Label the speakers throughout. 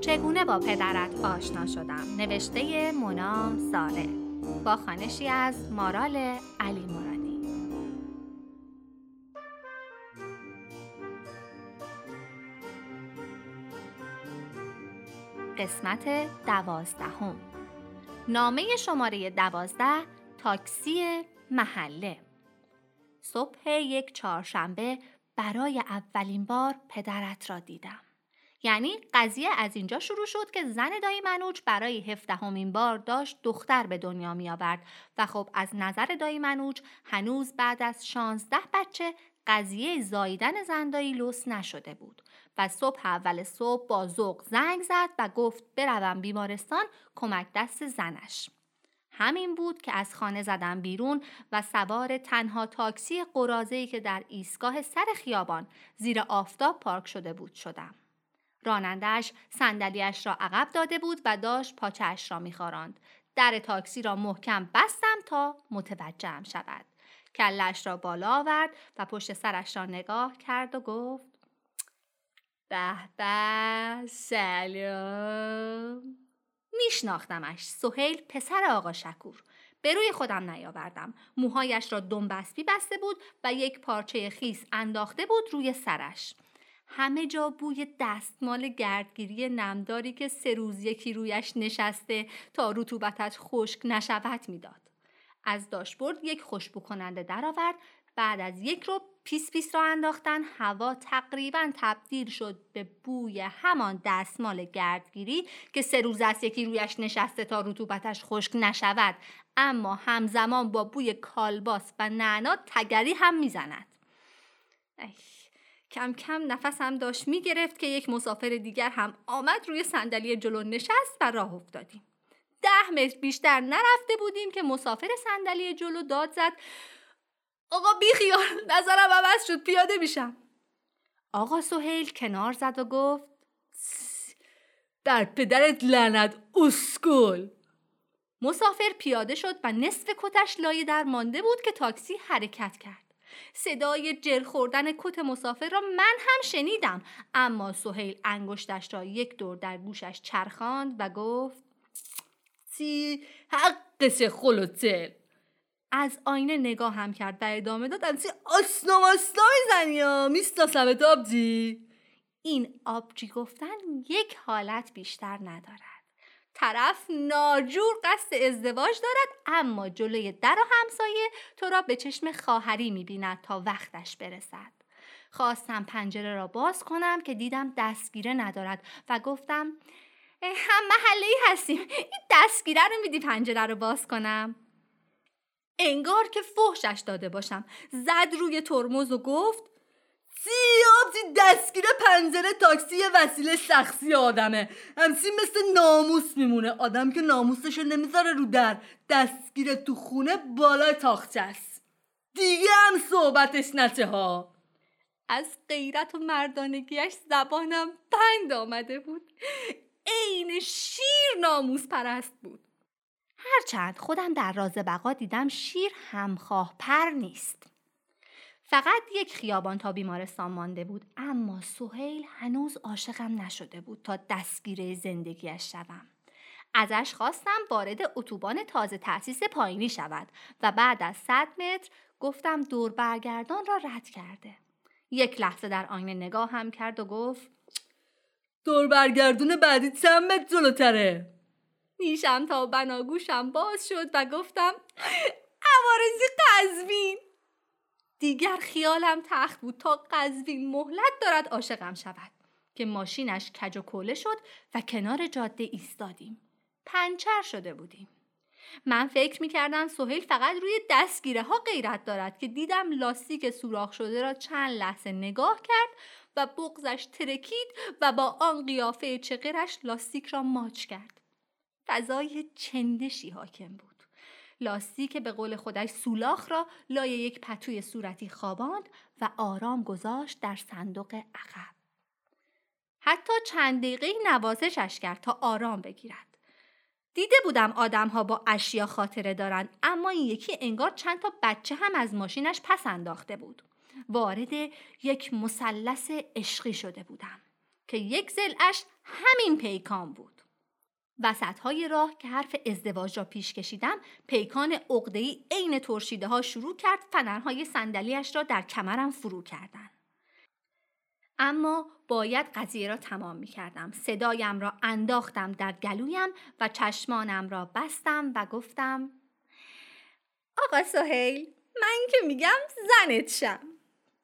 Speaker 1: چگونه با پدرت آشنا شدم؟ نوشته مونا ساره. با خانشی از مارال علی مرادی. قسمت دوازدهم. نامه شماره دوازده تاکسی محله. صبح یک چهارشنبه برای اولین بار پدرت را دیدم. یعنی قضیه از اینجا شروع شد که زن دایی منوچ برای هفدهمین بار داشت دختر به دنیا می آورد و خب از نظر دایی منوچ هنوز بعد از شانزده بچه قضیه زاییدن زندایی لوس نشده بود و صبح اول صبح با ذوق زنگ زد و گفت بروم بیمارستان کمک دست زنش. همین بود که از خانه زدم بیرون و سوار تنها تاکسی قرازه‌ای که در ایستگاه سر خیابان زیر آفتاب پارک شده بود شدم. رانندش صندلیاش را عقب داده بود و داشت پاچهاش را میخواراند در تاکسی را محکم بستم تا متوجهم شود. کلش را بالا آورد و پشت سرش را نگاه کرد و گفت به به سلام. میشناختمش. سهیل پسر آقا شکور. به روی خودم نیاوردم. موهایش را دم‌اسبی بسته بود و یک پارچه خیس انداخته بود روی سرش. همه جا بوی دستمال گردگیری نمداری که سه روز یکی رویش نشسته تا رطوبتش خشک نشود می‌داد. از داشبورد یک خوشبو کننده درآورد. بعد از یک رو پیس پیس راه انداختن هوا تقریبا تبدیل شد به بوی همان دستمال گردگیری که سه روز است یکی رویش نشسته تا رطوبتش خشک نشود. اما همزمان با بوی کالباس و نعنا تگری هم می‌زند. کم کم نفسم داشت می گرفت که یک مسافر دیگر هم آمد روی صندلی جلو نشست و راه افتادیم. ده متر بیشتر نرفته بودیم که مسافر صندلی جلو داد زد. آقا بیخیال نظرم عوض شد. پیاده میشم. آقا سهیل کنار زد و گفت در پدرت لعنت اسکل. مسافر پیاده شد و نصف کتش لایه در مانده بود که تاکسی حرکت کرد. صدای جر خوردن کت مسافر را من هم شنیدم. اما سهیل انگشتش را یک دور در گوشش چرخاند و گفت سی حقش خلوتل از آینه نگاه هم کرد و ادامه داد سی آسنا ماسنا می‌زنی یا میستاسمت آبجی؟ این آبجی گفتن یک حالت بیشتر ندارد. طرف ناجور قصد ازدواج دارد اما جلوی در و همسایه تو را به چشم خواهری می‌بیند تا وقتش برسد. خواستم پنجره را باز کنم که دیدم دستگیره ندارد و گفتم هم محله هستیم. این دستگیره رو میدی پنجره رو باز کنم؟ انگار که فحشش داده باشم. زد روی ترمز و گفت زیادی دستگیر پنجره تاکسی وسیله شخصی آدمه. همسی مثل ناموس میمونه. آدم که ناموسش نمی‌ذاره رو در دستگیر تو خونه بالای تاخچه است. دیگه هم صحبتش نچه ها. از غیرت و مردانگیش زبانم بند آمده بود. عین شیر ناموس پرست بود. هرچند خودم در راز بقا دیدم شیر همخواه پر نیست. فقط یک خیابان تا بیمارستان مانده بود اما سهیل هنوز عاشقم نشده بود تا دستگیره زندگیش شوم. ازش خواستم وارد اتوبان تازه تأسیس پایینی شود و بعد از صد متر گفتم دور برگردان را رد کرده. یک لحظه در آینه نگاه هم کرد و گفت دور برگردون بعدی چند متر جلوتره؟ نیشم تا بناگوشم باز شد و گفتم عوارزی قزوین. دیگر خیالم تخت بود تا قزوین مهلت دارد عاشقم شود که ماشینش کج و کوله شد و کنار جاده ایستادیم. پنچر شده بودیم. من فکر می کردم سهیل فقط روی دستگیره ها غیرت دارد که دیدم لاستیک سوراخ شده را چند لحظه نگاه کرد و بغزش ترکید و با آن قیافه چقرش لاستیک را ماچ کرد. فضای چندشی حاکم بود لاستیک به قول خودش سولاخ را لای یک پتوی صورتی خواباند و آرام گذاشت در صندوق عقب. حتی چند دقیقه نوازشش کرد تا آرام بگیرد. دیده بودم آدم ها با اشیا خاطره دارن اما این یکی انگار چند تا بچه هم از ماشینش پس انداخته بود. وارد یک مثلث عشقی شده بودم که یک زلش همین پیکان بود. وسط های راه که حرف ازدواج را پیش کشیدم پیکان ای عین ترشیده ها شروع کرد فنرهای صندلیاش را در کمرم فرو کردن. اما باید قضیه را تمام می کردم. صدایم را انداختم در گلویم و چشمانم را بستم و گفتم آقا سهیل من که میگم زنت شم.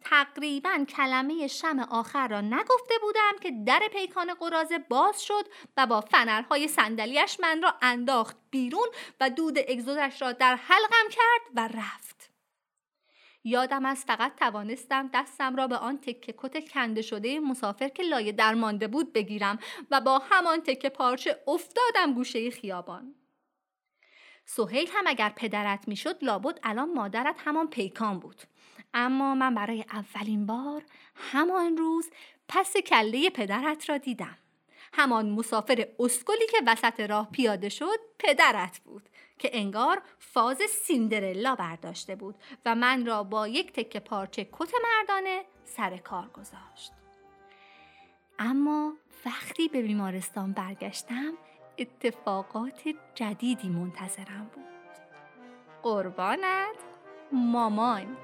Speaker 1: تقریبا کلمه شم آخر را نگفته بودم که در پیکان قرازه باز شد و با فنرهای صندلیاش من را انداخت بیرون و دود اگزودش را در حلقم کرد و رفت. یادم از فقط توانستم دستم را به آن تکه کت کنده شده مسافر که لایه درمانده بود بگیرم و با همان تکه پارچه افتادم گوشه خیابان. سهیل هم اگر پدرت می‌شد لابد الان مادرت همان پیکان بود. اما من برای اولین بار همان روز پس کله پدرت را دیدم. همان مسافر اسکلی که وسط راه پیاده شد پدرت بود که انگار فاز سیندرلا برداشته بود و من را با یک تکه پارچه کت مردانه سر کار گذاشت. اما وقتی به بیمارستان برگشتم اتفاقات جدیدی منتظرم بود. قربانت مامان